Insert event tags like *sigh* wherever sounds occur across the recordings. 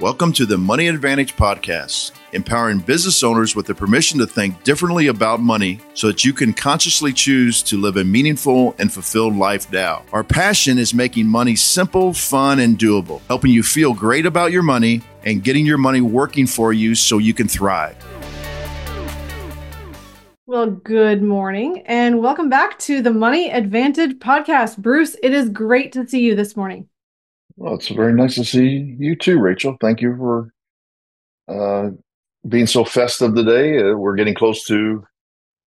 Welcome to the Money Advantage Podcast, empowering business owners with the permission to think differently about money so that you can consciously choose to live a meaningful and fulfilled life now. Our passion is making money simple, fun, and doable, helping you feel great about your money and getting your money working for you so you can thrive. Well, good morning and welcome back to the Money Advantage Podcast. Bruce, it is great to see you this morning. Well, it's very nice to see you too, Rachel. Thank you for uh, being so festive today. Uh, we're getting close to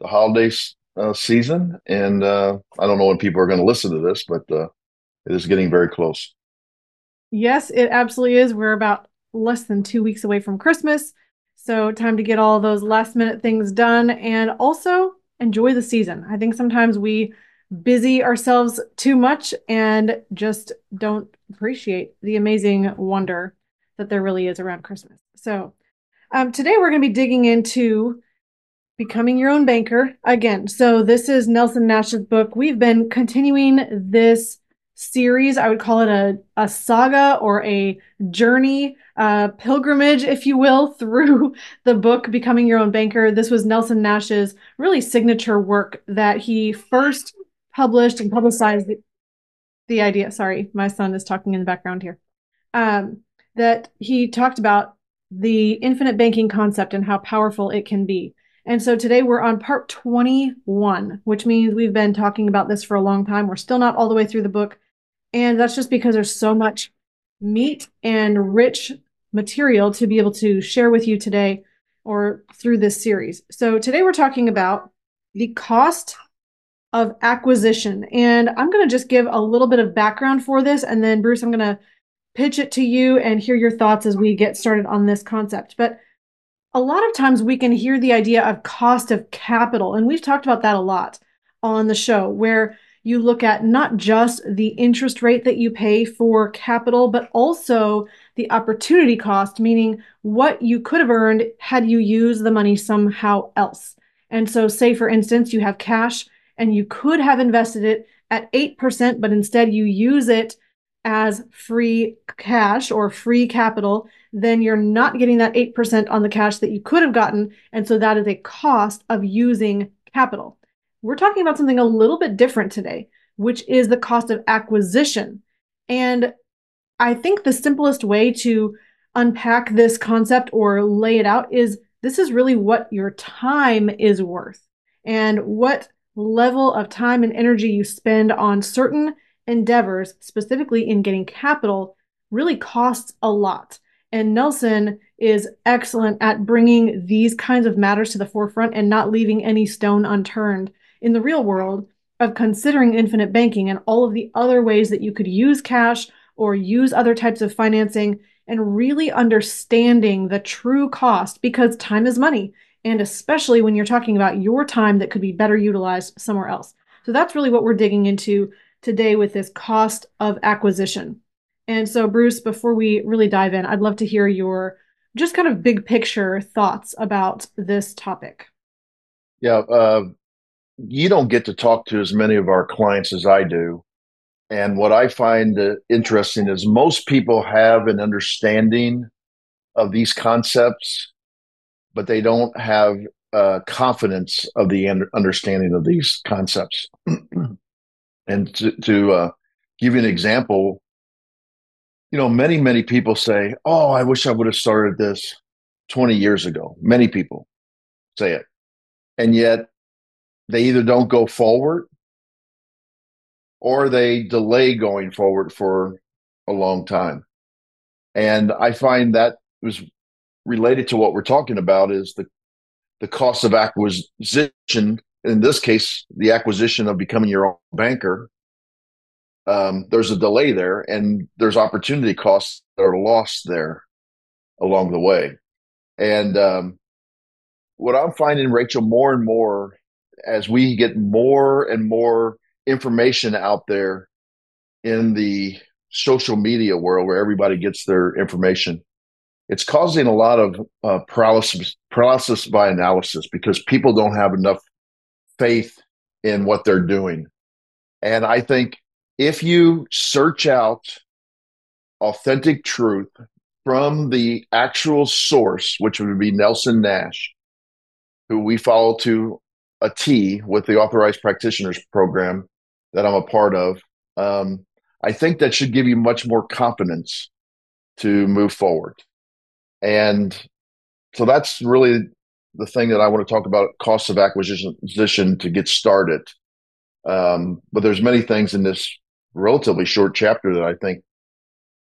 the holiday uh, season, and uh, I don't know when people are going to listen to this, but uh, it is getting very close. Yes, it absolutely is. We're about less than two weeks away from Christmas. So, time to get all those last minute things done and also enjoy the season. I think sometimes we busy ourselves too much and just don't appreciate the amazing wonder that there really is around Christmas. So, um, today we're going to be digging into becoming your own banker again. So, this is Nelson Nash's book. We've been continuing this series. I would call it a, a saga or a journey, uh, pilgrimage, if you will, *laughs* through the book Becoming Your Own Banker. This was Nelson Nash's really signature work that he first published and publicized the, idea. Sorry, my son is talking in the background here. Um, that he talked about the infinite banking concept and how powerful it can be. And so today we're on part 21, which means we've been talking about this for a long time. We're still not all the way through the book. And that's just because there's so much meat and rich material to be able to share with you today or through this series. So today we're talking about the cost of acquisition. And I'm going to just give a little bit of background for this. And then, Bruce, I'm going to pitch it to you and hear your thoughts as we get started on this concept. But a lot of times we can hear the idea of cost of capital. And we've talked about that a lot on the show, where you look at not just the interest rate that you pay for capital, but also the opportunity cost, meaning what you could have earned had you used the money somehow else. And so, say for instance, you have cash and you could have invested it at 8%, but instead you use it as free cash or free capital, then you're not getting that 8% on the cash that you could have gotten. And so that is a cost of using capital. We're talking about something a little bit different today, which is the cost of acquisition. And I think the simplest way to unpack this concept or lay it out is this is really what your time is worth and what level of time and energy you spend on certain endeavors, specifically in getting capital, really costs a lot. And Nelson is excellent at bringing these kinds of matters to the forefront and not leaving any stone unturned in the real world of considering infinite banking and all of the other ways that you could use cash or use other types of financing and really understanding the true cost because time is money and especially when you're talking about your time that could be better utilized somewhere else. So that's really what we're digging into today with this cost of acquisition. And so, Bruce, before we really dive in, I'd love to hear your just kind of big picture thoughts about this topic. Yeah, uh, you don't get to talk to as many of our clients as I do. And what I find uh, interesting is most people have an understanding of these concepts but they don't have uh, confidence of the understanding of these concepts. *clears throat* and to, to uh, give you an example, you know, many, many people say, Oh, I wish I would have started this 20 years ago. Many people say it. And yet they either don't go forward or they delay going forward for a long time. And I find that was related to what we're talking about is the the cost of acquisition. In this case, the acquisition of becoming your own banker. Um, there's a delay there, and there's opportunity costs that are lost there along the way. And um, what I'm finding, Rachel, more and more as we get more and more information out there in the social media world where everybody gets their information it's causing a lot of uh, paralysis paralysis by analysis because people don't have enough faith in what they're doing. And I think if you search out authentic truth, from the actual source, which would be Nelson Nash, who we follow to a T with the authorized practitioners program that I'm a part of, um, I think that should give you much more confidence to move forward. And so that's really the thing that I want to talk about cost of acquisition to get started. Um, but there's many things in this relatively short chapter that I think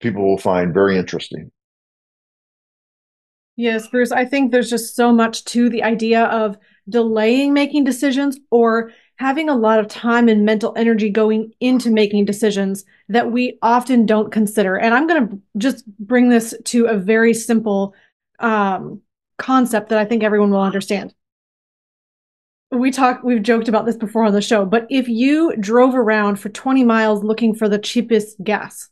people will find very interesting. Yes, Bruce, I think there's just so much to the idea of delaying making decisions or having a lot of time and mental energy going into making decisions that we often don't consider. And I'm going to just bring this to a very simple um, concept that I think everyone will understand. We talk, we've joked about this before on the show, but if you drove around for 20 miles looking for the cheapest gas,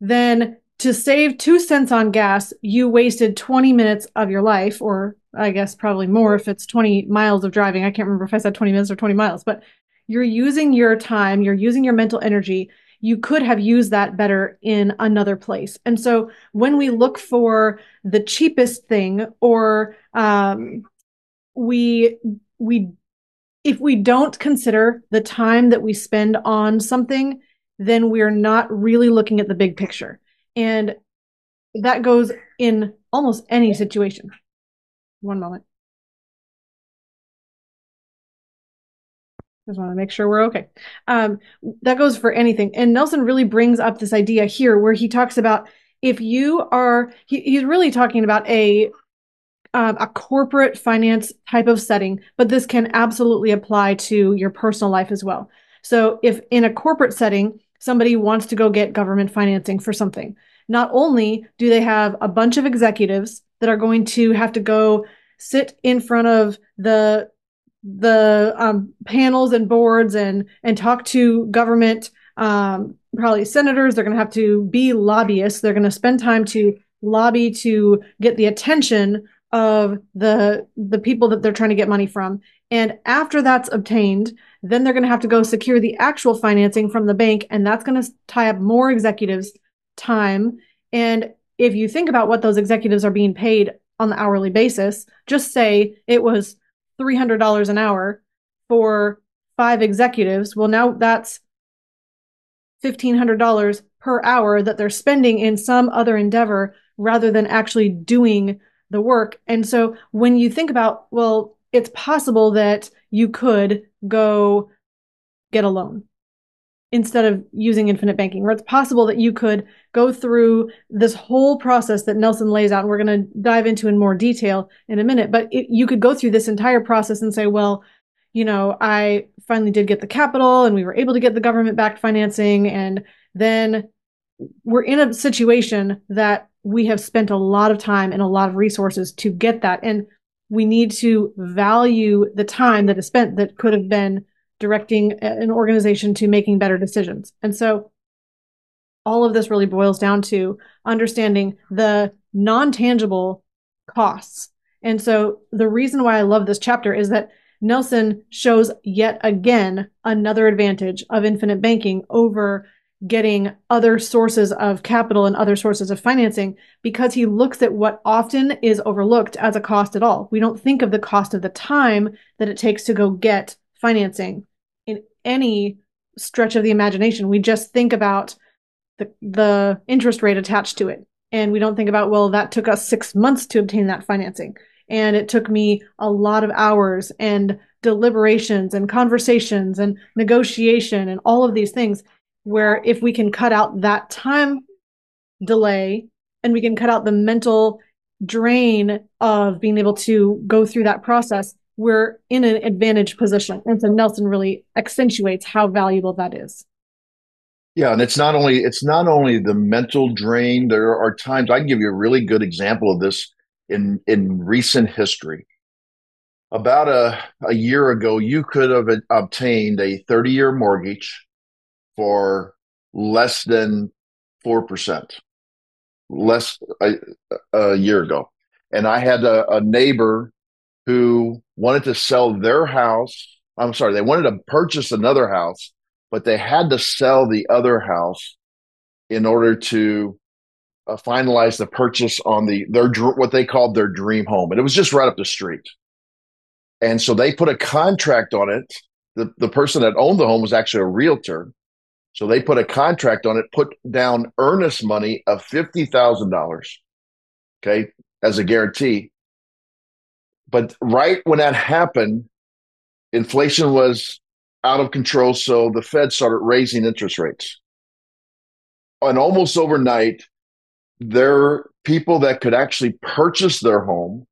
then to save two cents on gas, you wasted 20 minutes of your life, or I guess probably more if it's 20 miles of driving. I can't remember if I said 20 minutes or 20 miles, but you're using your time, you're using your mental energy. You could have used that better in another place. And so when we look for the cheapest thing, or um, we we if we don't consider the time that we spend on something, then we're not really looking at the big picture. And that goes in almost any situation. One moment. Just want to make sure we're okay. Um, that goes for anything. And Nelson really brings up this idea here where he talks about if you are, he, he's really talking about a um, a corporate finance type of setting, but this can absolutely apply to your personal life as well. So if in a corporate setting, somebody wants to go get government financing for something. Not only do they have a bunch of executives that are going to have to go sit in front of the the um, panels and boards and and talk to government um, probably senators. They're going to have to be lobbyists. They're going to spend time to lobby to get the attention of the the people that they're trying to get money from. And after that's obtained then they're going to have to go secure the actual financing from the bank, and that's going to tie up more executives' time. And if you think about what those executives are being paid on the hourly basis, just say it was $300 an hour for five executives. Well, now that's $1,500 per hour that they're spending in some other endeavor rather than actually doing the work. And so when you think about, well, it's possible that you could go get a loan instead of using infinite banking, or it's possible that you could go through this whole process that Nelson lays out, and we're going to dive into in more detail in a minute. But it, you could go through this entire process and say, well, you know, I finally did get the capital and we were able to get the government backed financing. And then we're in a situation that we have spent a lot of time and a lot of resources to get that. And we need to value the time that is spent that could have been directing an organization to making better decisions. And so all of this really boils down to understanding the non tangible costs. And so the reason why I love this chapter is that Nelson shows yet again another advantage of infinite banking over getting other sources of capital and other sources of financing because he looks at what often is overlooked as a cost at all. We don't think of the cost of the time that it takes to go get financing in any stretch of the imagination. We just think about the the interest rate attached to it. And we don't think about, well, that took us six months to obtain that financing. And it took me a lot of hours and deliberations and conversations and negotiation and all of these things where if we can cut out that time delay and we can cut out the mental drain of being able to go through that process, we're in an advantage position. And so Nelson really accentuates how valuable that is. Yeah, and it's not only it's not only the mental drain. There are times I can give you a really good example of this in in recent history. About a, a year ago, you could have obtained a 30 year mortgage for less than 4%, less a, a year ago. And I had a, a neighbor who wanted to sell their house. I'm sorry, they wanted to purchase another house, but they had to sell the other house in order to uh, finalize the purchase on the their what they called their dream home, and it was just right up the street. And so they put a contract on it. The the person that owned the home was actually a realtor, so they put a contract on it, put down earnest money of fifty thousand dollars, okay, as a guarantee. But right when that happened, inflation was out of control, so the Fed started raising interest rates. And almost overnight, there people that could actually purchase their home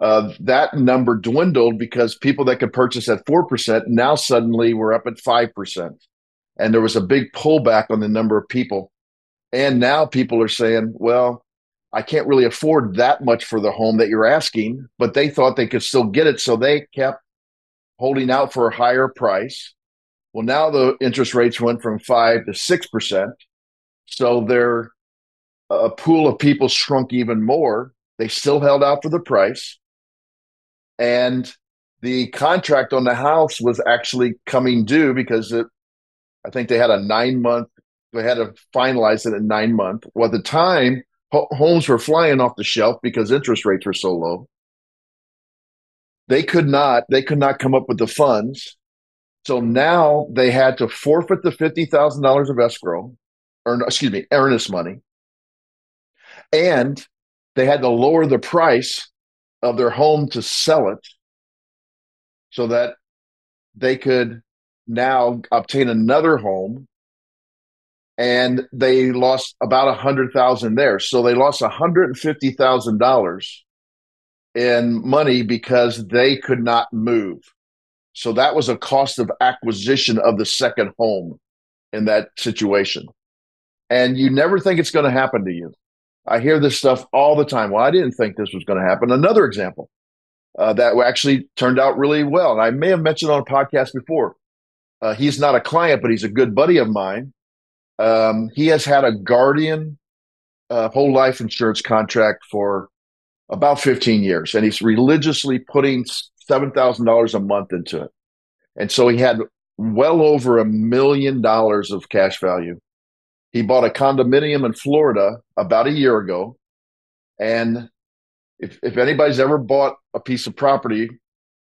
uh, that number dwindled because people that could purchase at 4% now suddenly were up at 5% and there was a big pullback on the number of people and now people are saying well i can't really afford that much for the home that you're asking but they thought they could still get it so they kept holding out for a higher price well now the interest rates went from 5 to 6% so their a pool of people shrunk even more. They still held out for the price. And the contract on the house was actually coming due because it, I think they had a nine month, they had to finalize it in nine month. Well, at the time, homes were flying off the shelf because interest rates were so low. They could not, they could not come up with the funds. So now they had to forfeit the $50,000 of escrow, or excuse me, earnest money and they had to lower the price of their home to sell it so that they could now obtain another home and they lost about a hundred thousand there so they lost a hundred and fifty thousand dollars in money because they could not move so that was a cost of acquisition of the second home in that situation and you never think it's going to happen to you I hear this stuff all the time. Well, I didn't think this was going to happen. Another example uh, that actually turned out really well. And I may have mentioned on a podcast before. Uh, he's not a client, but he's a good buddy of mine. Um, he has had a guardian uh, whole life insurance contract for about 15 years, and he's religiously putting $7,000 a month into it. And so he had well over a million dollars of cash value he bought a condominium in Florida about a year ago. And if, if anybody's ever bought a piece of property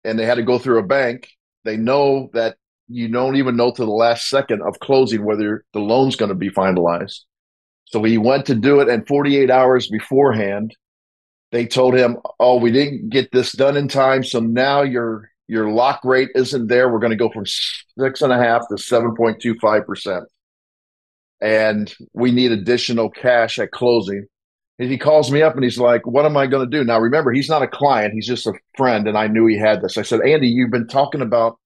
and they had to go through a bank, they know that you don't even know to the last second of closing whether the loan's going to be finalized. So he went to do it, and 48 hours beforehand, they told him, "Oh, we didn't get this done in time, so now your your lock rate isn't there. We're going to go from six and a half to 7.25 percent." and we need additional cash at closing. And he calls me up and he's like, What am I going to do? Now, remember, he's not a client, he's just a friend. And I knew he had this. I said, Andy, you've been talking about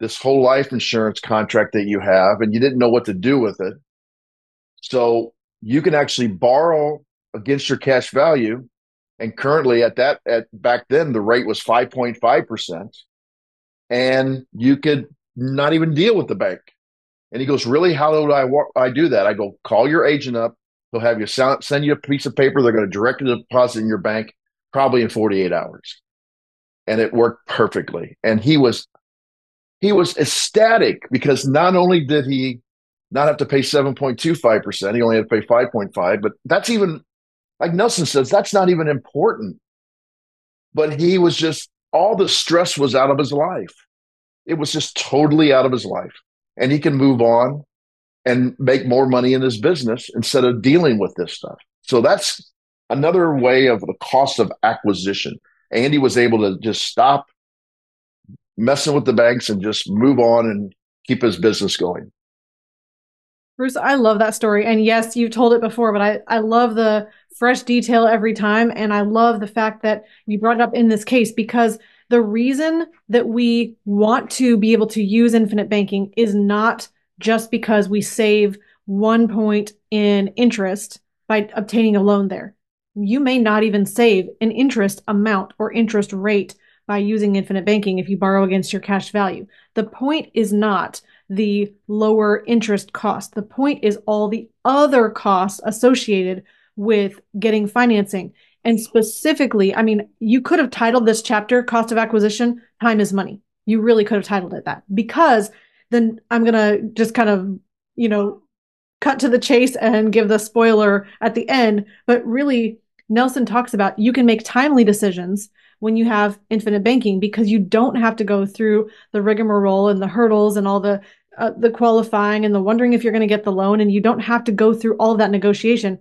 this whole life insurance contract that you have, and you didn't know what to do with it. So you can actually borrow against your cash value. And currently at that, at back then, the rate was 5.5%. And you could not even deal with the bank. And he goes, Really? How do I, I do that? I go, Call your agent up. They'll have you send you a piece of paper. They're going to direct a deposit in your bank probably in 48 hours. And it worked perfectly. And he was he was ecstatic because not only did he not have to pay 7.25%, he only had to pay 5.5, but that's even like Nelson says, that's not even important. But he was just all the stress was out of his life. It was just totally out of his life and he can move on and make more money in his business instead of dealing with this stuff. So that's another way of the cost of acquisition. Andy was able to just stop messing with the banks and just move on and keep his business going. Bruce, I love that story. And yes, you've told it before, but I, I love the fresh detail every time. And I love the fact that you brought it up in this case because the reason that we want to be able to use infinite banking is not just because we save one point in interest by obtaining a loan there. You may not even save an interest amount or interest rate by using infinite banking if you borrow against your cash value. The point is not the lower interest cost. The point is all the other costs associated with getting financing. And specifically, I mean, you could have titled this chapter Cost of Acquisition Time is Money. You really could have titled it that because then I'm going to just kind of, you know, cut to the chase and give the spoiler at the end. But really, Nelson talks about you can make timely decisions when you have infinite banking because you don't have to go through the rigmarole and the hurdles and all the uh, the qualifying and the wondering if you're going to get the loan and you don't have to go through all of that negotiation.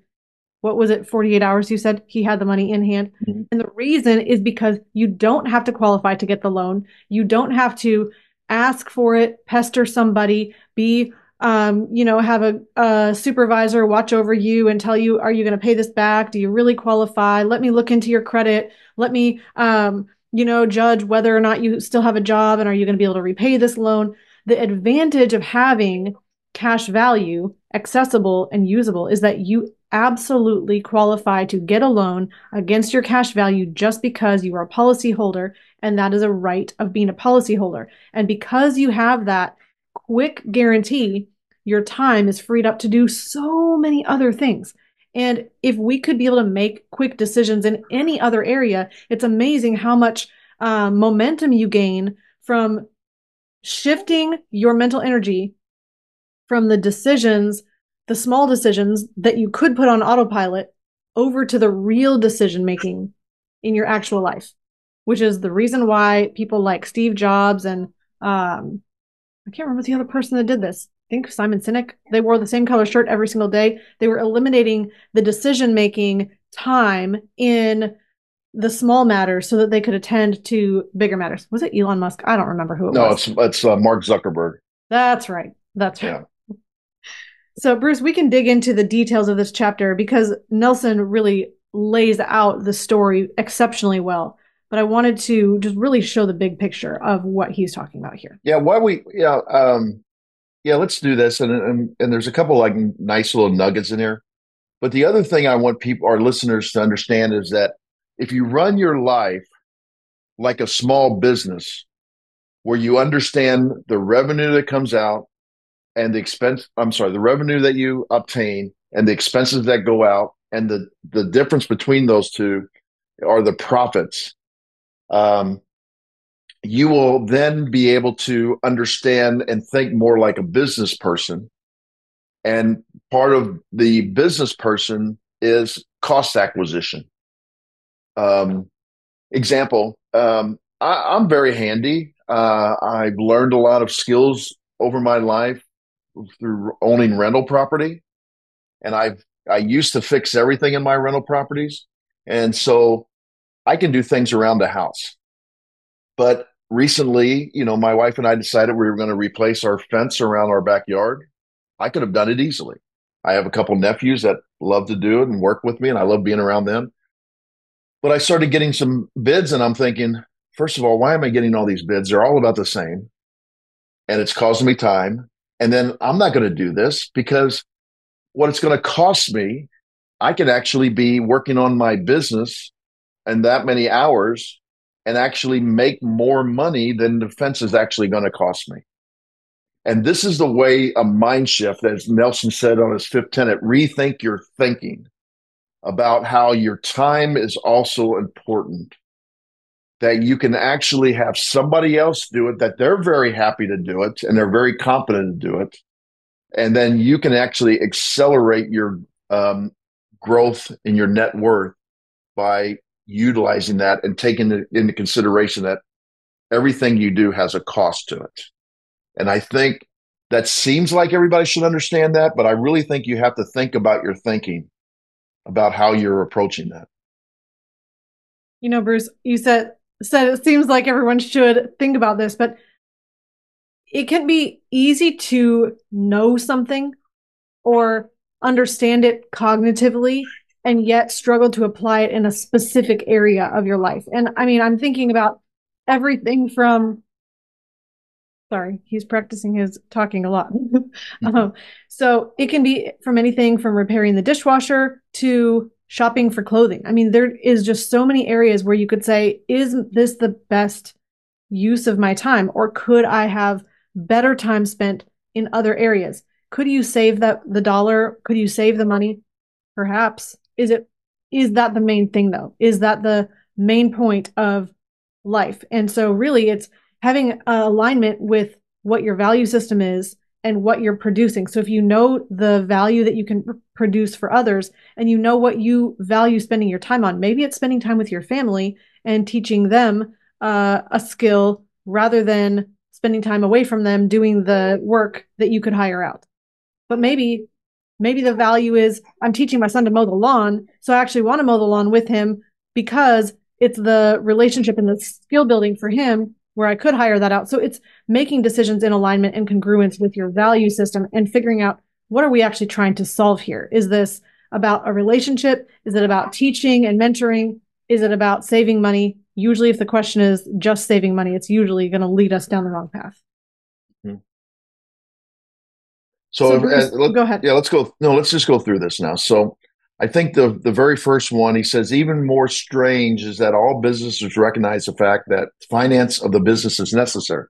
What was it 48 hours you said he had the money in hand? Mm-hmm. and the reason is because you don't have to qualify to get the loan. You don't have to ask for it pester somebody be um, you know, have a, a, supervisor watch over you and tell you, are you going to pay this back? Do you really qualify? Let me look into your credit. Let me, um, you know, judge whether or not you still have a job and are you going to be able to repay this loan? The advantage of having cash value accessible and usable is that you absolutely qualify to get a loan against your cash value just because you are a policyholder and that is a right of being a policyholder. And because you have that quick guarantee, your time is freed up to do so many other things. And if we could be able to make quick decisions in any other area, it's amazing how much uh, momentum you gain from shifting your mental energy from the decisions, the small decisions that you could put on autopilot over to the real decision making in your actual life, which is the reason why people like Steve Jobs and um, I can't remember the other person that did this. I think Simon Sinek. They wore the same color shirt every single day. They were eliminating the decision making time in the small matters so that they could attend to bigger matters. Was it Elon Musk? I don't remember who it no, was. No, it's it's uh, Mark Zuckerberg. That's right. That's right. Yeah. *laughs* So Bruce, we can dig into the details of this chapter because Nelson really lays out the story exceptionally well but I wanted to just really show the big picture of what he's talking about here. Yeah, why we yeah um yeah let's do this and and, and there's a couple like nice little nuggets in here. But the other thing I want people our listeners to understand is that if you run your life like a small business where you understand the revenue that comes out and the expense I'm sorry, the revenue that you obtain and the expenses that go out and the the difference between those two are the profits um, you will then be able to understand and think more like a business person. And part of the business person is cost acquisition. Um, example, um, I, am very handy. Uh, I've learned a lot of skills over my life through owning rental property, and I've I used to fix everything in my rental properties, and so I can do things around the house. But recently, you know, my wife and I decided we were going to replace our fence around our backyard. I could have done it easily. I have a couple nephews that love to do it and work with me, and I love being around them. But I started getting some bids, and I'm thinking, first of all, why am I getting all these bids? They're all about the same, and it's causing me time. And then I'm not going to do this because what it's going to cost me, I could actually be working on my business and that many hours and actually make more money than the fence is actually going to cost me. And this is the way a mind shift, as Nelson said on his fifth tenet, rethink your thinking about how your time is also important. That you can actually have somebody else do it, that they're very happy to do it and they're very competent to do it. And then you can actually accelerate your um, growth in your net worth by utilizing that and taking into consideration that everything you do has a cost to it. And I think that seems like everybody should understand that, but I really think you have to think about your thinking about how you're approaching that. You know, Bruce, you said said it seems like everyone should think about this, but it can be easy to know something or understand it cognitively and yet struggle to apply it in a specific area of your life. And I mean, I'm thinking about everything from sorry he's practicing his talking a lot. *laughs* Mm-hmm. um, so it can be from anything from repairing the dishwasher to shopping for clothing. I mean there is just so many areas where you could say is this the best use of my time or could i have better time spent in other areas? Could you save that the dollar? Could you save the money? Perhaps is it is that the main thing though is that the main point of life and so really it's having alignment with what your value system is and what you're producing. So if you know the value that you can produce for others and you know what you value spending your time on, maybe it's spending time with your family and teaching them uh, a skill rather than spending time away from them doing the work that you could hire out. But maybe maybe the value is I'm teaching my son to mow the lawn, so I actually want to mow the lawn with him because it's the relationship and the skill building for him where I could hire that out. So it's making decisions in alignment and congruence with your value system and figuring out what are we actually trying to solve here? Is this about a relationship? Is it about teaching and mentoring? Is it about saving money? Usually, if the question is just saving money, it's usually going to lead us down the wrong path. So, so Bruce, uh, let, go ahead. Yeah, let's go. No, let's just go through this now. So, I think the the very first one he says even more strange is that all businesses recognize the fact that finance of the business is necessary.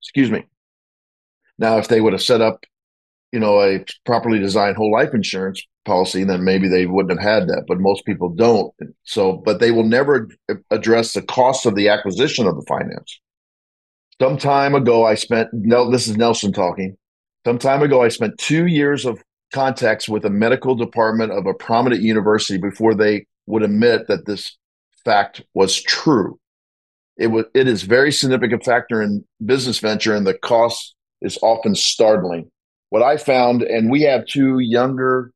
Excuse me. Now, if they would have set up, you know, a properly designed whole life insurance policy, then maybe they wouldn't have had that. But most people don't. So, but they will never address the cost of the acquisition of the finance. Some time ago, I spent. No, this is Nelson talking. Some time ago, I spent two years of contacts with a medical department of a prominent university before they would admit that this fact was true. It was it is very significant factor in business venture, and the cost is often startling. What I found, and we have two younger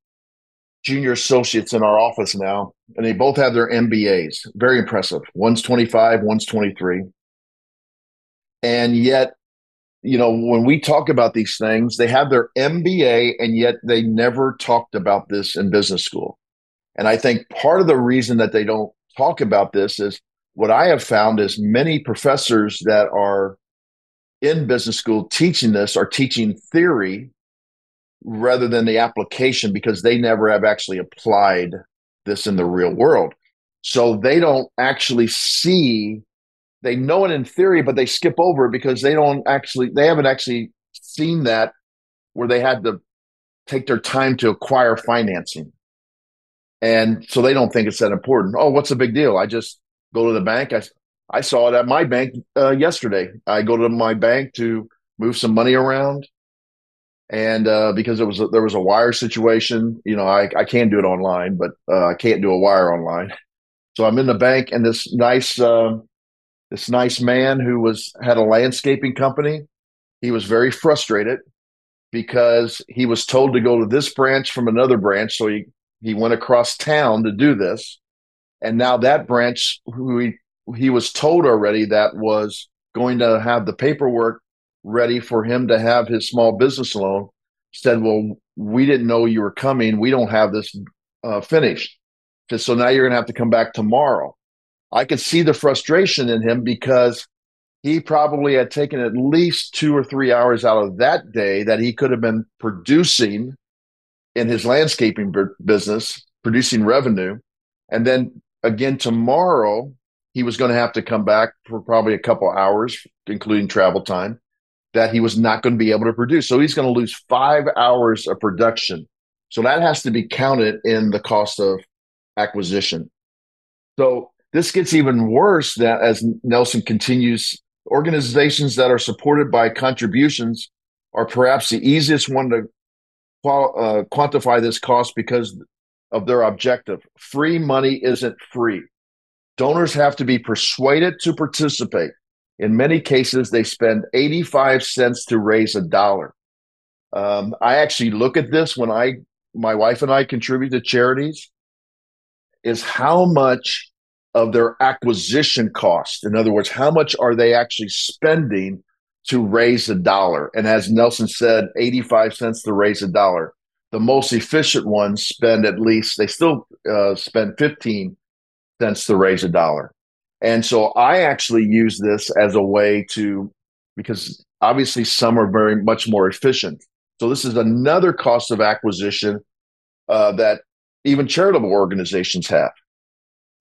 junior associates in our office now, and they both have their MBAs. Very impressive. One's 25, one's 23. And yet you know, when we talk about these things, they have their MBA and yet they never talked about this in business school. And I think part of the reason that they don't talk about this is what I have found is many professors that are in business school teaching this are teaching theory rather than the application because they never have actually applied this in the real world. So they don't actually see they know it in theory, but they skip over it because they don't actually they haven't actually seen that where they had to take their time to acquire financing. And so they don't think it's that important. Oh, what's the big deal? I just go to the bank. I I saw it at my bank uh, yesterday. I go to my bank to move some money around, and uh, because it was a, there was a wire situation, you know, I I can do it online, but uh, I can't do a wire online. So I'm in the bank, and this nice uh, this nice man who was had a landscaping company. He was very frustrated because he was told to go to this branch from another branch. So he, he went across town to do this. And now that branch who he, he was told already that was going to have the paperwork ready for him to have his small business loan said, well, we didn't know you were coming. We don't have this uh, finished. So now you're going to have to come back tomorrow. I could see the frustration in him because he probably had taken at least two or three hours out of that day that he could have been producing in his landscaping business, producing revenue. And then again, tomorrow, he was going to have to come back for probably a couple hours, including travel time, that he was not going to be able to produce. So he's going to lose five hours of production. So that has to be counted in the cost of acquisition. So this gets even worse that as Nelson continues, organizations that are supported by contributions are perhaps the easiest one to uh, quantify this cost because of their objective. Free money isn't free. Donors have to be persuaded to participate. In many cases, they spend 85 cents to raise a dollar. Um, I actually look at this when I, my wife and I contribute to charities, is how much of their acquisition cost. In other words, how much are they actually spending to raise a dollar? And as Nelson said, 85 cents to raise a dollar. The most efficient ones spend at least, they still uh, spend 15 cents to raise a dollar. And so I actually use this as a way to, because obviously some are very much more efficient. So this is another cost of acquisition uh, that even charitable organizations have.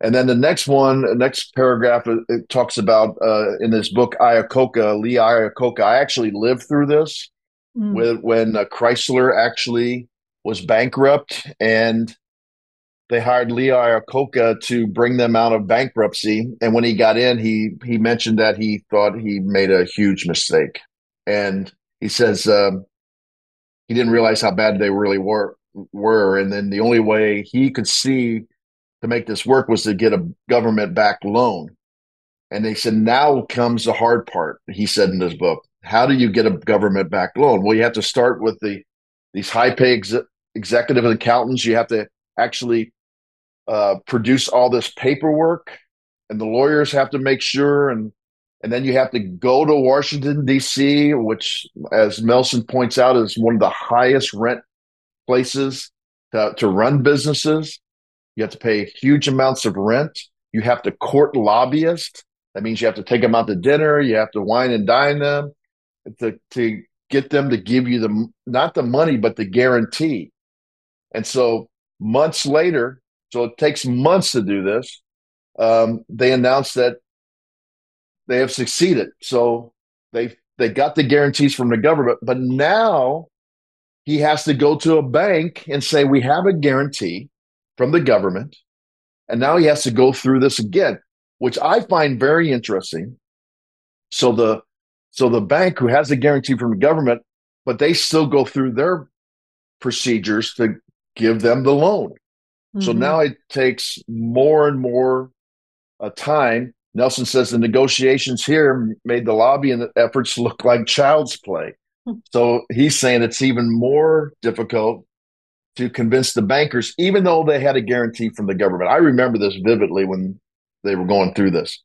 And then the next one, the next paragraph, it talks about uh, in this book, Iacocca, Lee Iacocca. I actually lived through this mm. with when uh, Chrysler actually was bankrupt and they hired Lee Iacocca to bring them out of bankruptcy. And when he got in, he he mentioned that he thought he made a huge mistake. And he says um, he didn't realize how bad they really were were, and then the only way he could see to make this work was to get a government backed loan. And they said, now comes the hard part. He said in his book, how do you get a government backed loan? Well, you have to start with the these high pay ex- executive accountants. You have to actually uh, produce all this paperwork, and the lawyers have to make sure and and then you have to go to Washington D.C., which, as Nelson points out, is one of the highest rent places to, to run businesses. You have to pay huge amounts of rent. You have to court lobbyists. That means you have to take them out to dinner. You have to wine and dine them to, to get them to give you the, not the money, but the guarantee. And so months later, so it takes months to do this. Um, they announced that they have succeeded. So they, they got the guarantees from the government, but now he has to go to a bank and say, we have a guarantee from the government. And now he has to go through this again, which I find very interesting. So the so the bank who has a guarantee from the government, but they still go through their procedures to give them the loan. Mm-hmm. So now it takes more and more uh, time. Nelson says the negotiations here made the lobbying efforts look like child's play. Hmm. So he's saying it's even more difficult to convince the bankers, even though they had a guarantee from the government. I remember this vividly when they were going through this.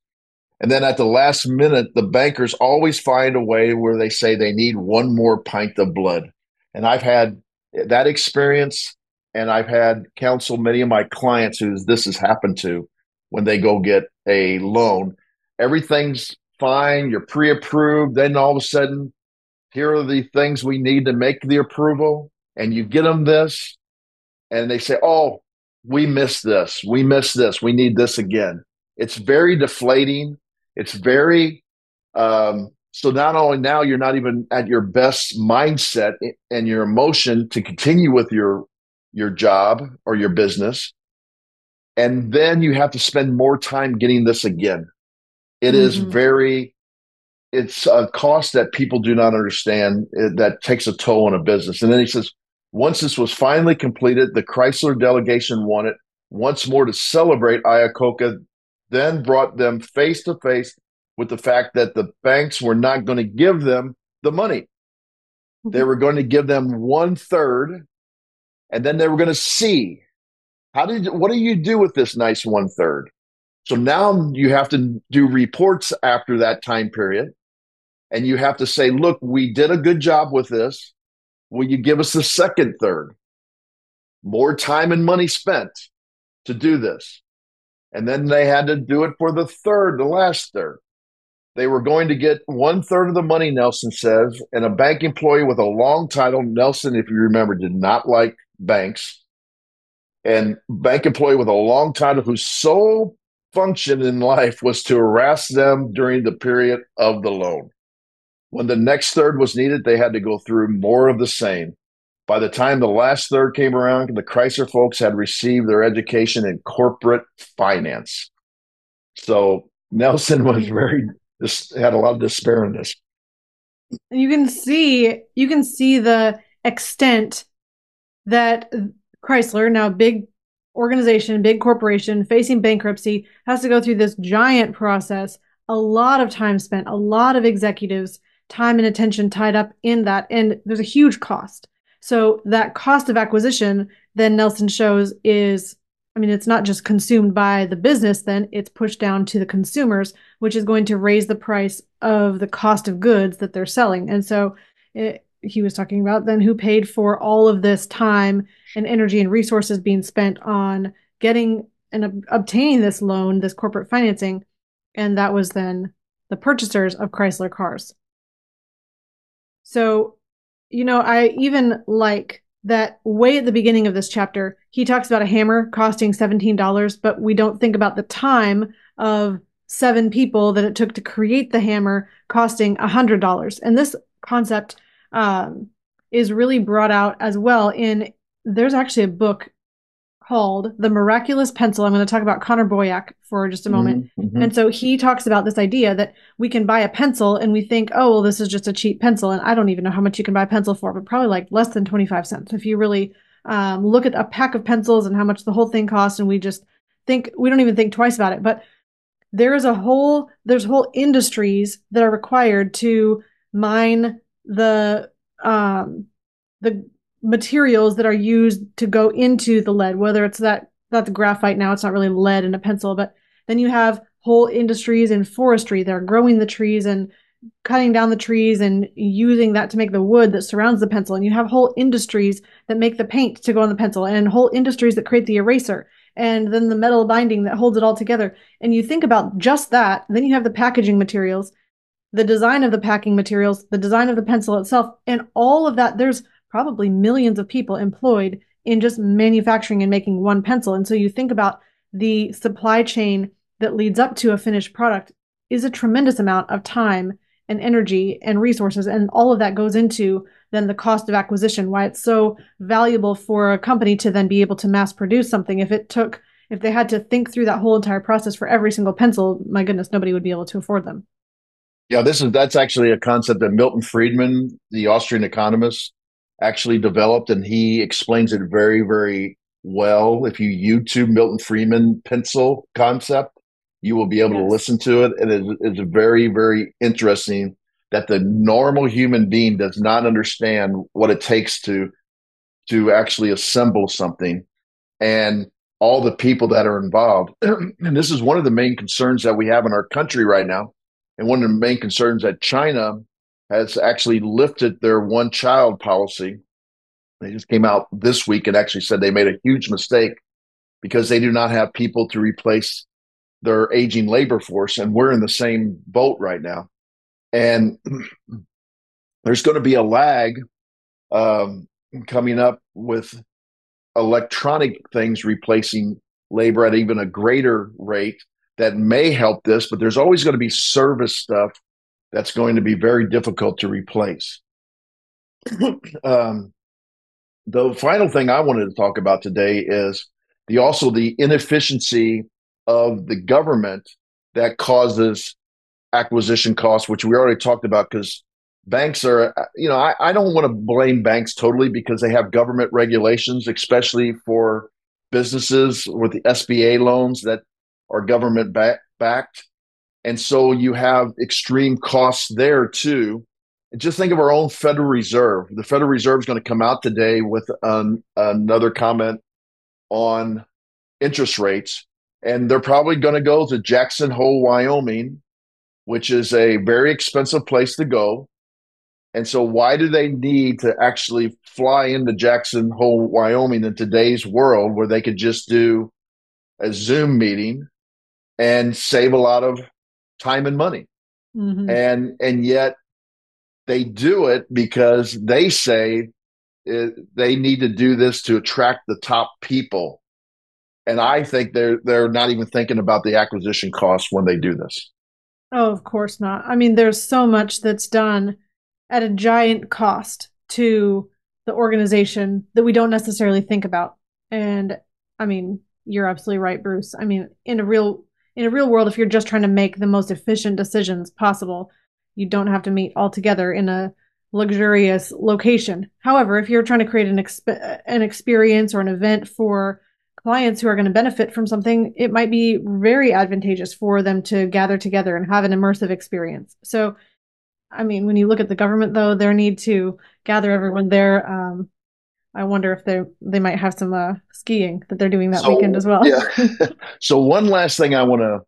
And then at the last minute, the bankers always find a way where they say they need one more pint of blood. And I've had that experience, and I've had counsel many of my clients who this has happened to when they go get a loan. Everything's fine, you're pre approved. Then all of a sudden, here are the things we need to make the approval and you get them this, and they say, "Oh, we missed this. We missed this. We need this again." It's very deflating. It's very um, so. Not only now you're not even at your best mindset and your emotion to continue with your your job or your business, and then you have to spend more time getting this again. It mm-hmm. is very it's a cost that people do not understand that takes a toll on a business. And then he says, once this was finally completed, the Chrysler delegation wanted once more to celebrate Iacocca, then brought them face to face with the fact that the banks were not going to give them the money. Mm-hmm. They were going to give them one third, and then they were going to see how did what do you do with this nice one third? So now you have to do reports after that time period, and you have to say, look, we did a good job with this. Will you give us the second third? More time and money spent to do this. And then they had to do it for the third, the last third. They were going to get one third of the money, Nelson says, and a bank employee with a long title. Nelson, if you remember, did not like banks. And bank employee with a long title whose sole function in life was to harass them during the period of the loan. When the next third was needed, they had to go through more of the same. By the time the last third came around, the Chrysler folks had received their education in corporate finance. So Nelson *laughs* was very had a lot of despair in this. You can see you can see the extent that Chrysler, now big organization, big corporation facing bankruptcy, has to go through this giant process. A lot of time spent, a lot of executives time and attention tied up in that. And there's a huge cost. So that cost of acquisition, then Nelson shows is, I mean, it's not just consumed by the business, then it's pushed down to the consumers, which is going to raise the price of the cost of goods that they're selling. And so it, he was talking about then who paid for all of this time and energy and resources being spent on getting and ob- obtaining this loan, this corporate financing. And that was then the purchasers of Chrysler cars. So, you know, I even like that way at the beginning of this chapter, he talks about a hammer costing $17, but we don't think about the time of seven people that it took to create the hammer costing $100. And this concept um, is really brought out as well in there's actually a book called The Miraculous Pencil. I'm going to talk about Connor Boyack for just a moment. Mm-hmm, mm-hmm. And so he talks about this idea that we can buy a pencil and we think, oh, well, this is just a cheap pencil. And I don't even know how much you can buy a pencil for, but probably like less than 25 cents. If you really um, look at a pack of pencils and how much the whole thing costs, and we just think, we don't even think twice about it. But there is a whole, there's whole industries that are required to mine the, um, the materials that are used to go into the lead, whether it's that that's graphite now, it's not really lead in a pencil, but then you have whole industries in forestry that are growing the trees and cutting down the trees and using that to make the wood that surrounds the pencil. And you have whole industries that make the paint to go on the pencil and whole industries that create the eraser and then the metal binding that holds it all together. And you think about just that, then you have the packaging materials, the design of the packing materials, the design of the pencil itself, and all of that. There's probably millions of people employed in just manufacturing and making one pencil. And so you think about the supply chain that leads up to a finished product is a tremendous amount of time and energy and resources. And all of that goes into then the cost of acquisition, why it's so valuable for a company to then be able to mass produce something. If it took, if they had to think through that whole entire process for every single pencil, my goodness, nobody would be able to afford them. Yeah, this is that's actually a concept that Milton Friedman, the Austrian economist, actually developed, and he explains it very, very well. If you YouTube Milton Friedman pencil concept, you will be able yes. to listen to it. And it is very, very interesting that the normal human being does not understand what it takes to to actually assemble something and all the people that are involved. *clears throat* and this is one of the main concerns that we have in our country right now. And one of the main concerns that China has actually lifted their one child policy. They just came out this week and actually said they made a huge mistake because they do not have people to replace their aging labor force. And we're in the same boat right now. And *clears throat* there's going to be a lag um, coming up with electronic things replacing labor at even a greater rate that may help this, but there's always going to be service stuff that's going to be very difficult to replace. *clears throat* um, the final thing I wanted to talk about today is the also the inefficiency of the government that causes acquisition costs, which we already talked about because banks are, you know, I, I don't want to blame banks totally because they have government regulations, especially for businesses with the SBA loans that are government back, backed. And so you have extreme costs there too. Just think of our own Federal Reserve. The Federal Reserve is going to come out today with an, another comment on interest rates. And they're probably going to go to Jackson Hole, Wyoming, which is a very expensive place to go. And so, why do they need to actually fly into Jackson Hole, Wyoming in today's world where they could just do a Zoom meeting and save a lot of time and money. Mm-hmm. And and yet they do it because they say it, they need to do this to attract the top people. And I think they're they're not even thinking about the acquisition costs when they do this. Oh, of course not. I mean, there's so much that's done at a giant cost to the organization that we don't necessarily think about. And I mean, you're absolutely right, Bruce. I mean, in a real in a real world, if you're just trying to make the most efficient decisions possible, you don't have to meet all together in a luxurious location. However, if you're trying to create an exp- an experience or an event for clients who are going to benefit from something, it might be very advantageous for them to gather together and have an immersive experience. So, I mean, when you look at the government, though, their need to gather everyone there, um, I wonder if they they might have some uh, skiing that they're doing that so, weekend as well. yeah. *laughs* so one last thing I want to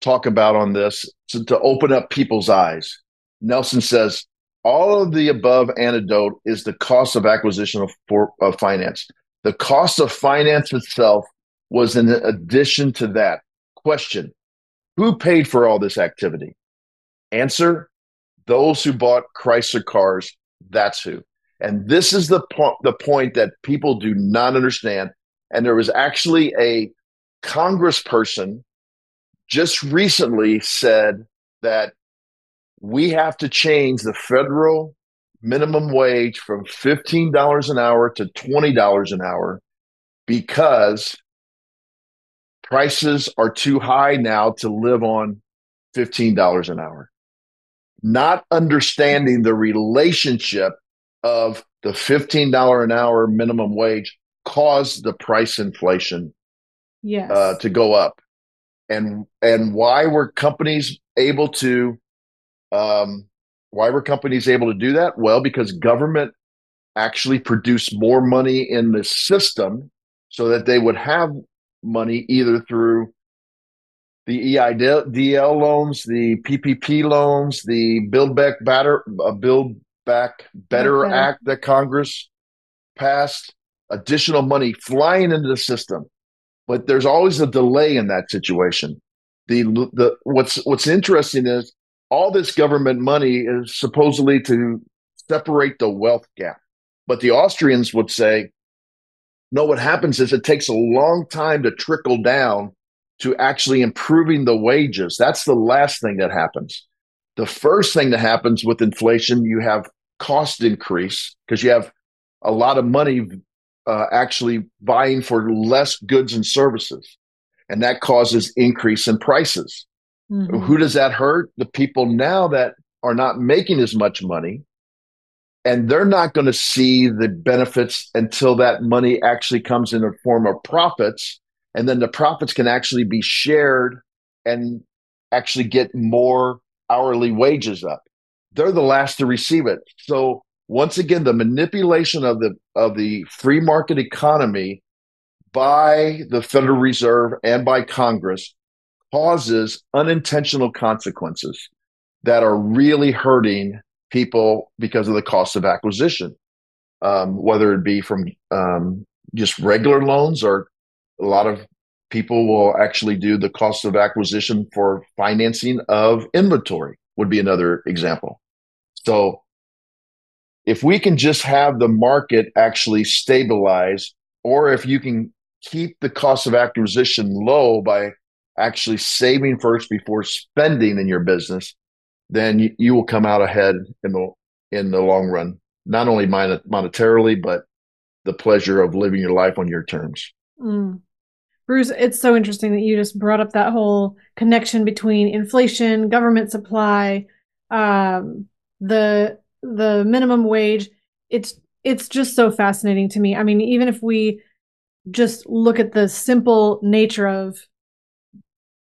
talk about on this to, to open up people's eyes. Nelson says all of the above antidote is the cost of acquisition of, for, of finance. The cost of finance itself was in addition to that. Question: Who paid for all this activity? Answer: Those who bought Chrysler cars. That's who. And this is the, the point that people do not understand. And there was actually a congressperson just recently said that we have to change the federal minimum wage from $15 an hour to $20 an hour because prices are too high now to live on $15 an hour. Not understanding the relationship of the $15 an hour minimum wage caused the price inflation yes. uh, to go up. And and why were companies able to um, why were companies able to do that? Well, because government actually produced more money in the system so that they would have money either through the EIDL loans, the PPP loans, the Build Back Better, uh, Build Back Better okay. Act that Congress passed, additional money flying into the system. But there's always a delay in that situation. The the what's what's interesting is all this government money is supposedly to separate the wealth gap. But the Austrians would say, no, what happens is it takes a long time to trickle down to actually improving the wages. That's the last thing that happens. The first thing that happens with inflation, you have cost increase because you have a lot of money uh, actually buying for less goods and services. And that causes increase in prices. Mm-hmm. Who does that hurt? The people now that are not making as much money and they're not going to see the benefits until that money actually comes in the form of profits and then the profits can actually be shared and actually get more hourly wages up. They're the last to receive it. So once again the manipulation of the of the free market economy by the federal reserve and by congress causes unintentional consequences that are really hurting people because of the cost of acquisition, um, whether it be from um, just regular loans or a lot of people will actually do the cost of acquisition for financing of inventory would be another example. So if we can just have the market actually stabilize, or if you can keep the cost of acquisition low by actually saving first before spending in your business, then you, will come out ahead in the in the long run, not only monetarily, but the pleasure of living your life on your terms. Mm. Bruce, it's so interesting that you just brought up that whole connection between inflation, government supply, um, the the minimum wage. It's it's just so fascinating to me. I mean, even if we just look at the simple nature of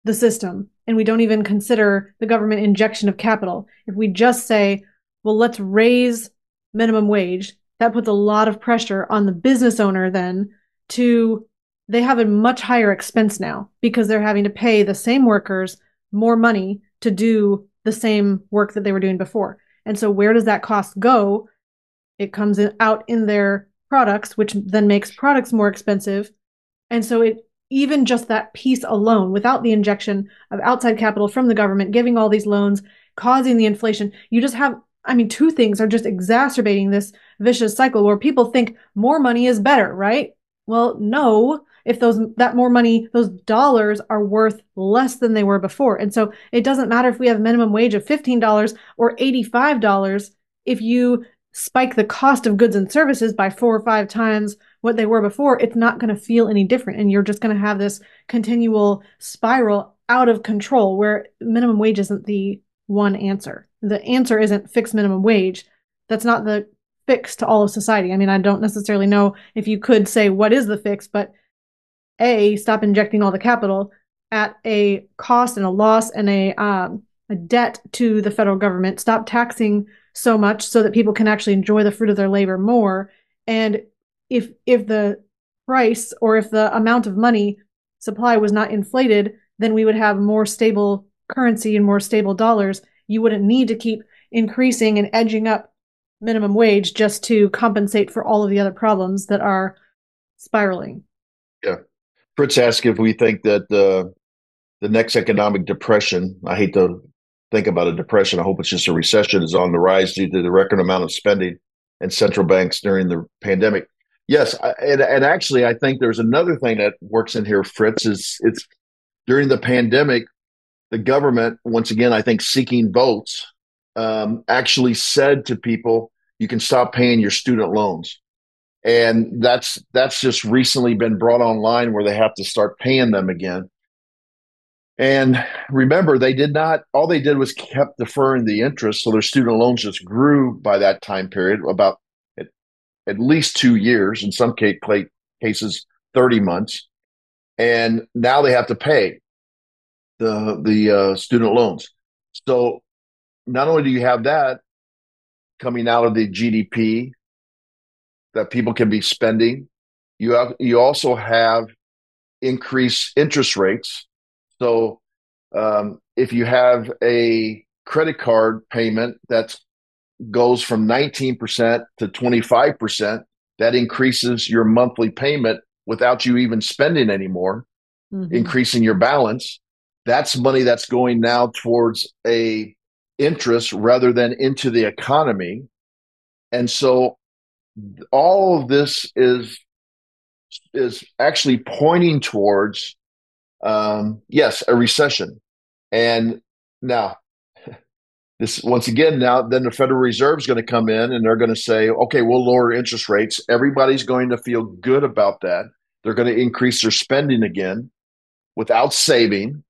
the system and we don't even consider the government injection of capital. If we just say, well, let's raise minimum wage, that puts a lot of pressure on the business owner then to they have a much higher expense now because they're having to pay the same workers more money to do the same work that they were doing before. And so where does that cost go? It comes in, out in their products, which then makes products more expensive. And so it even just that piece alone, without the injection of outside capital from the government, giving all these loans, causing the inflation, you just have, I mean, two things are just exacerbating this vicious cycle where people think more money is better, right? Well, no, if those that more money those dollars are worth less than they were before and so it doesn't matter if we have minimum wage of $15 or $85 if you spike the cost of goods and services by four or five times what they were before, it's not going to feel any different. And you're just going to have this continual spiral out of control where minimum wage isn't the one answer. The answer isn't fixed minimum wage. That's not the fix to all of society. I mean, I don't necessarily know if you could say what is the fix, but A, stop injecting all the capital at a cost and a loss and a um, a debt to the federal government. Stop taxing so much so that people can actually enjoy the fruit of their labor more. And if if the price or if the amount of money supply was not inflated, then we would have more stable currency and more stable dollars. You wouldn't need to keep increasing and edging up minimum wage just to compensate for all of the other problems that are spiraling. Fritz asked if we think that uh, the next economic depression, I hate to think about a depression, I hope it's just a recession, is on the rise due to the record amount of spending and central banks during the pandemic. Yes, and, and actually, I think there's another thing that works in here, Fritz. Is it's during the pandemic, the government, once again, I think seeking votes, um, actually said to people, "You can stop paying your student loans." And that's that's just recently been brought online where they have to start paying them again. And remember, they did not. All they did was kept deferring the interest, so their student loans just grew by that time period, about at, at least two years, in some case, cases, thirty months. And now they have to pay the the uh, student loans. So not only do you have that coming out of the GDP that people can be spending. You have, you also have increased interest rates. So um, if you have a credit card payment that goes from 19% to 25%, that increases your monthly payment without you even spending anymore, mm-hmm. increasing your balance. That's money that's going now towards a interest rather than into the economy. And so all of this is is actually pointing towards um, yes a recession. And now *laughs* this once again now then the federal reserve is going to come in and they're going to say okay we'll lower interest rates. Everybody's going to feel good about that. They're going to increase their spending again without saving.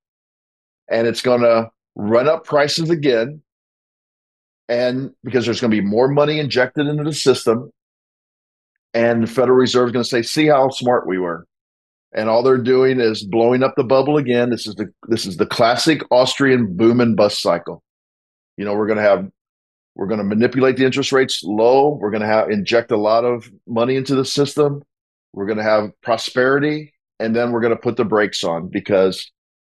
And it's going to run up prices again. And because there's going to be more money injected into the system and the Federal Reserve is going to say, "See how smart we were." And all they're doing is blowing up the bubble again. This is the this is the classic Austrian boom and bust cycle. You know, we're going to have we're going to manipulate the interest rates low. We're going to have inject a lot of money into the system. We're going to have prosperity, and then we're going to put the brakes on because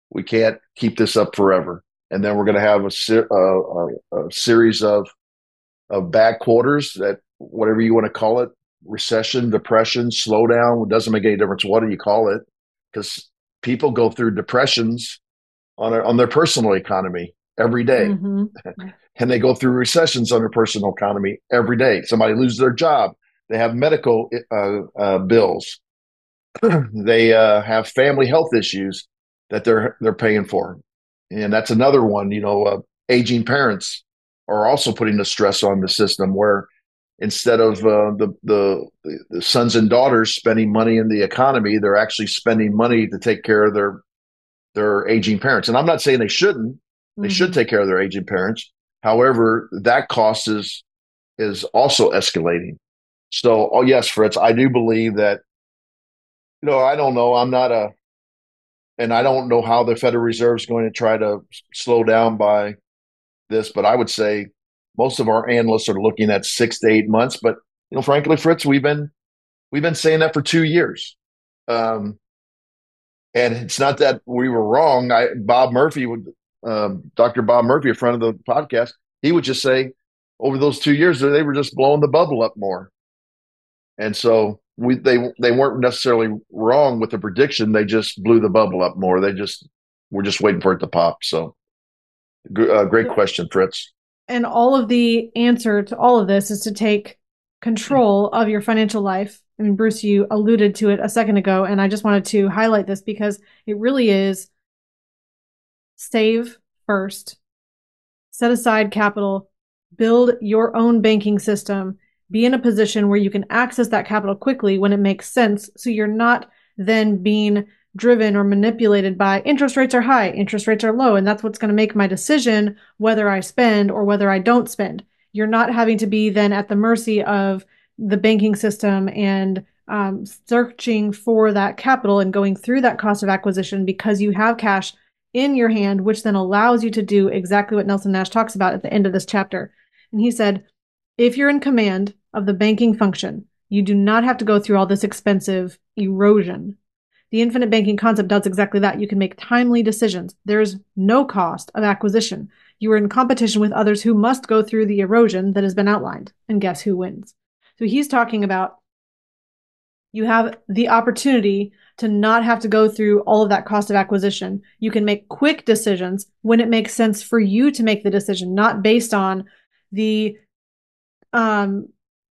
we can't keep this up forever. And then we're going to have a, a, a, a series of of bad quarters that whatever you want to call it recession, depression, slowdown. It doesn't make any difference what do you call it, because people go through depressions on a, on their personal economy every day. Mm-hmm. *laughs* and they go through recessions on their personal economy every day. Somebody loses their job. They have medical uh, uh, bills. *clears throat* they uh, have family health issues that they're they're paying for, and that's another one. You know, uh, aging parents are also putting the stress on the system where instead of uh, the, the, the sons and daughters spending money in the economy, they're actually spending money to take care of their their aging parents. And I'm not saying they shouldn't; they mm-hmm. should take care of their aging parents. However, that cost is is also escalating. So, oh yes, Fritz, I do believe that. You know, I don't know. I'm not a, and I don't know how the Federal Reserve is going to try to slow down by this, but I would say most of our analysts are looking at six to eight months. But you know, frankly, Fritz, we've been we've been saying that for two years. Um, and it's not that we were wrong. I, Bob Murphy would, um, Dr. Bob Murphy, a friend of the podcast, he would just say over those two years they were just blowing the bubble up more. And so we they they weren't necessarily wrong with the prediction. They just blew the bubble up more. They just we're just waiting for it to pop. So, uh, great question, Fritz and all of the answer to all of this is to take control of your financial life. I mean, Bruce, you alluded to it a second ago, and I just wanted to highlight this because it really is save first, set aside capital, build your own banking system, be in a position where you can access that capital quickly when it makes sense. So you're not then being driven or manipulated by interest rates are high, interest rates are low, and that's what's going to make my decision whether I spend or whether I don't spend. You're not having to be then at the mercy of the banking system and um, searching for that capital and going through that cost of acquisition because you have cash in your hand, which then allows you to do exactly what Nelson Nash talks about at the end of this chapter. And he said, if you're in command of the banking function, you do not have to go through all this expensive erosion the infinite banking concept does exactly that. You can make timely decisions. There's no cost of acquisition. You are in competition with others who must go through the erosion that has been outlined. And guess who wins? So he's talking about you have the opportunity to not have to go through all of that cost of acquisition. You can make quick decisions when it makes sense for you to make the decision, not based on the um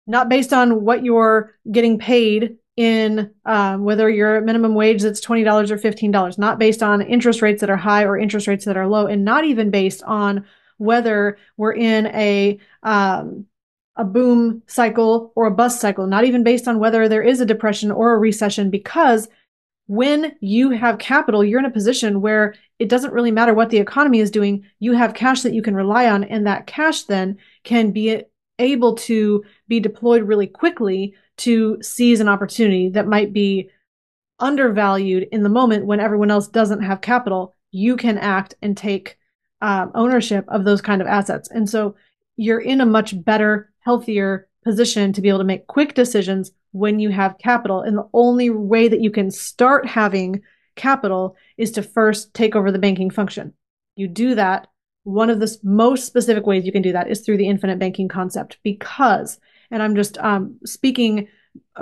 not based on what you're getting paid in um, whether you're minimum wage that's $20 or $15, not based on interest rates that are high or interest rates that are low, and not even based on whether we're in a um, a boom cycle or a bust cycle, not even based on whether there is a depression or a recession, because when you have capital, you're in a position where it doesn't really matter what the economy is doing. You have cash that you can rely on, and that cash then can be able to be deployed really quickly to seize an opportunity that might be undervalued in the moment when everyone else doesn't have capital. You can act and take um, ownership of those kind of assets. And so you're in a much better, healthier position to be able to make quick decisions when you have capital. And the only way that you can start having capital is to first take over the banking function. You do that. One of the most specific ways you can do that is through the infinite banking concept because, and I'm just um, speaking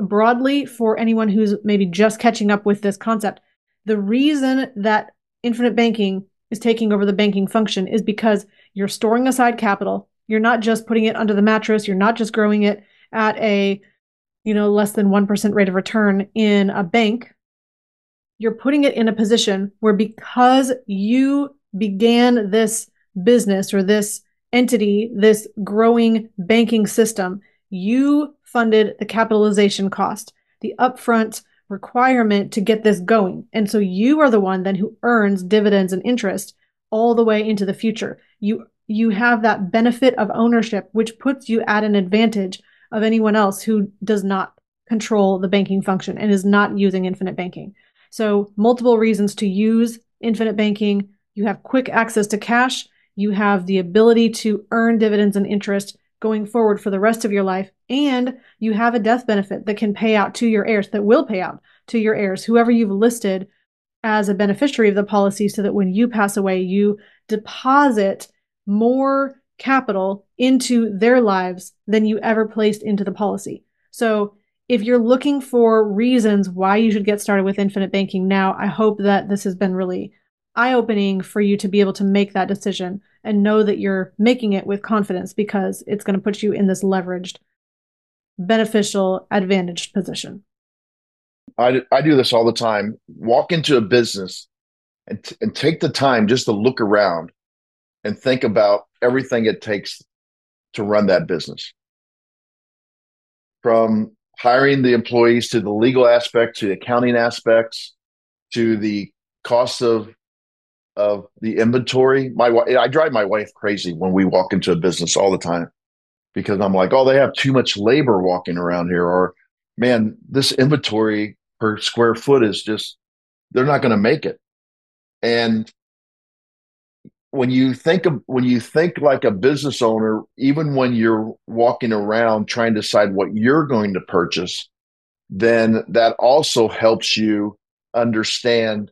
broadly for anyone who's maybe just catching up with this concept. The reason that infinite banking is taking over the banking function is because you're storing aside capital. You're not just putting it under the mattress. You're not just growing it at a, you know, less than 1% rate of return in a bank. You're putting it in a position where because you began this business or this entity, this growing banking system, you funded the capitalization cost, the upfront requirement to get this going. And so you are the one then who earns dividends and interest all the way into the future. You you have that benefit of ownership which puts you at an advantage of anyone else who does not control the banking function and is not using infinite banking. So multiple reasons to use infinite banking. You have quick access to cash. You have the ability to earn dividends and interest going forward for the rest of your life. And you have a death benefit that can pay out to your heirs, that will pay out to your heirs, whoever you've listed as a beneficiary of the policy, so that when you pass away, you deposit more capital into their lives than you ever placed into the policy. So if you're looking for reasons why you should get started with infinite banking now, I hope that this has been really eye opening for you to be able to make that decision and know that you're making it with confidence because it's going to put you in this leveraged, beneficial, advantaged position. I, I do this all the time. Walk into a business and, t- and take the time just to look around and think about everything it takes to run that business. From hiring the employees to the legal aspect to the accounting aspects to the cost of of the inventory. My I drive my wife crazy when we walk into a business all the time because I'm like, oh, they have too much labor walking around here, or man, this inventory per square foot is just they're not going to make it. And when you think of when you think like a business owner, even when you're walking around trying to decide what you're going to purchase, then that also helps you understand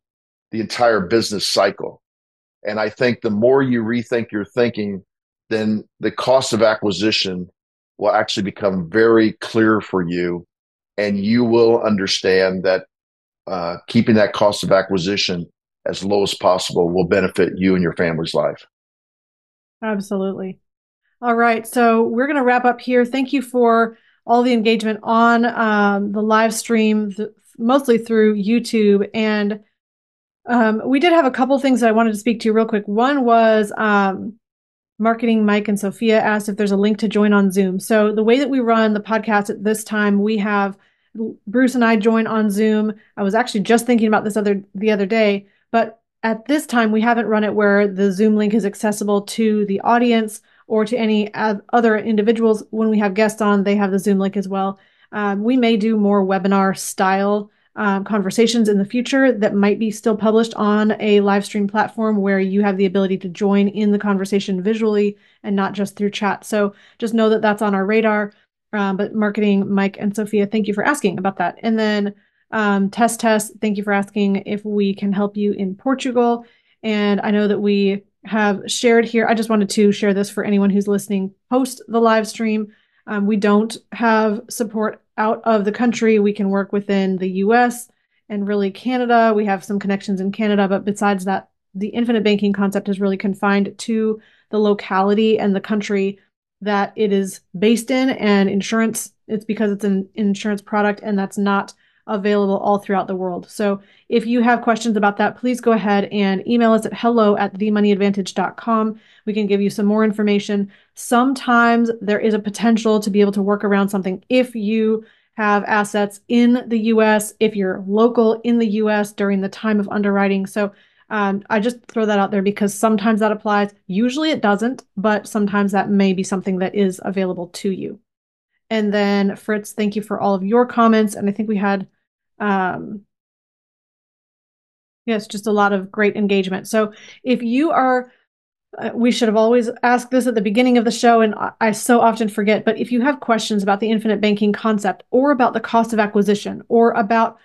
the entire business cycle. And I think the more you rethink your thinking, then the cost of acquisition will actually become very clear for you. And you will understand that uh, keeping that cost of acquisition as low as possible will benefit you and your family's life. Absolutely. All right. So we're going to wrap up here. Thank you for all the engagement on um, the live stream, mostly through YouTube. And um, we did have a couple things that I wanted to speak to you real quick. One was um, marketing Mike and Sophia asked if there's a link to join on Zoom. So the way that we run the podcast at this time, we have Bruce and I join on Zoom. I was actually just thinking about this other the other day, but at this time we haven't run it where the Zoom link is accessible to the audience or to any other individuals. When we have guests on, they have the Zoom link as well. Um, we may do more webinar style um, conversations in the future that might be still published on a live stream platform where you have the ability to join in the conversation visually and not just through chat. So just know that that's on our radar. Um, but marketing, Mike and Sophia, thank you for asking about that. And then um, test test, thank you for asking if we can help you in Portugal. And I know that we have shared here. I just wanted to share this for anyone who's listening post the live stream. Um, we don't have support out of the country. We can work within the US and really Canada. We have some connections in Canada, but besides that, the infinite banking concept is really confined to the locality and the country that it is based in and insurance it's because it's an insurance product and that's not available all throughout the world. So if you have questions about that, please go ahead and email us at hello at themoneyadvantage.com. We can give you some more information. Sometimes there is a potential to be able to work around something if you have assets in the US, if you're local in the US during the time of underwriting. So um, I just throw that out there because sometimes that applies. Usually it doesn't, but sometimes that may be something that is available to you. And then Fritz, thank you for all of your comments. And I think we had, um, yes, just a lot of great engagement. So if you are, uh, we should have always asked this at the beginning of the show, and I, I so often forget. But if you have questions about the infinite banking concept, or about the cost of acquisition, or about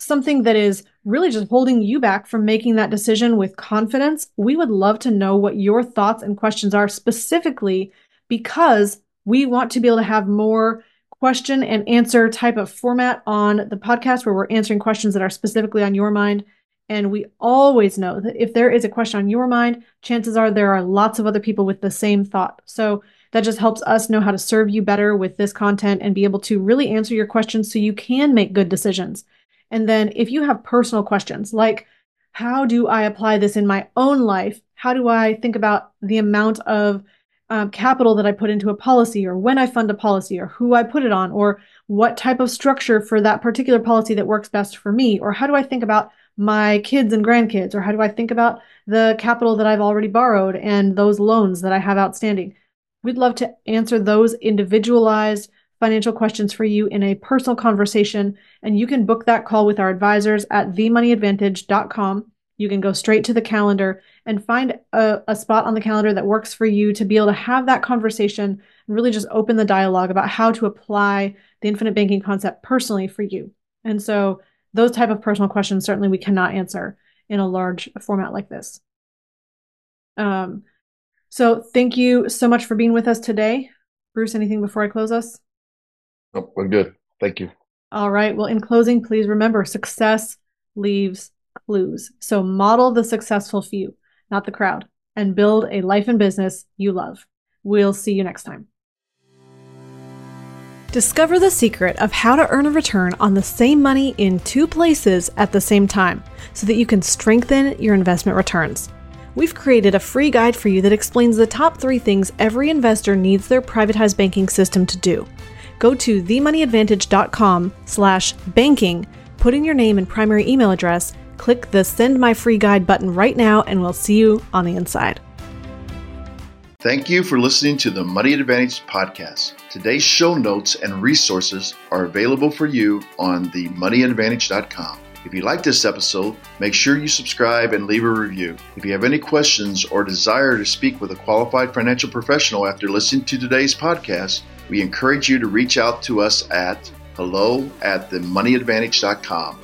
something that is really just holding you back from making that decision with confidence, we would love to know what your thoughts and questions are specifically because we want to be able to have more question and answer type of format on the podcast where we're answering questions that are specifically on your mind. And we always know that if there is a question on your mind, chances are there are lots of other people with the same thought. So that just helps us know how to serve you better with this content and be able to really answer your questions so you can make good decisions. And then if you have personal questions like, how do I apply this in my own life? How do I think about the amount of um, capital that I put into a policy, or when I fund a policy, or who I put it on, or what type of structure for that particular policy that works best for me, or how do I think about my kids and grandkids, or how do I think about the capital that I've already borrowed and those loans that I have outstanding. We'd love to answer those individualized financial questions for you in a personal conversation, and you can book that call with our advisors at themoneyadvantage.com. You can go straight to the calendar and find a, a, spot on the calendar that works for you to be able to have that conversation and really just open the dialogue about how to apply the infinite banking concept personally for you. And so those type of personal questions certainly we cannot answer in a large format like this. Um, so thank you so much for being with us today. Bruce, anything before I close us? Nope, we're good. Thank you. All right. Well, in closing, please remember success leaves clues. So model the successful few, not the crowd, and build a life and business you love. We'll see you next time. Discover the secret of how to earn a return on the same money in two places at the same time so that you can strengthen your investment returns. We've created a free guide for you that explains the top three things every investor needs their privatized banking system to do. Go to themoneyadvantage.com slash banking, put in your name and primary email address, Click the Send My Free Guide button right now, and we'll see you on the inside. Thank you for listening to the Money Advantage podcast. Today's show notes and resources are available for you on themoneyadvantage.com. If you like this episode, make sure you subscribe and leave a review. If you have any questions or desire to speak with a qualified financial professional after listening to today's podcast, we encourage you to reach out to us at hello at themoneyadvantage.com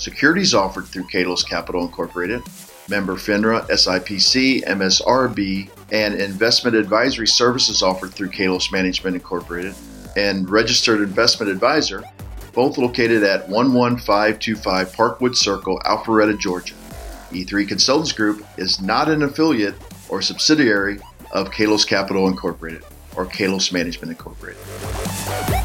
Securities offered through Kalos Capital Incorporated, member FINRA, SIPC, MSRB, and investment advisory services offered through Kalos Management Incorporated, and registered investment advisor, both located at 11525 Parkwood Circle, Alpharetta, Georgia. E3 Consultants Group is not an affiliate or subsidiary of Kalos Capital Incorporated or Kalos Management Incorporated.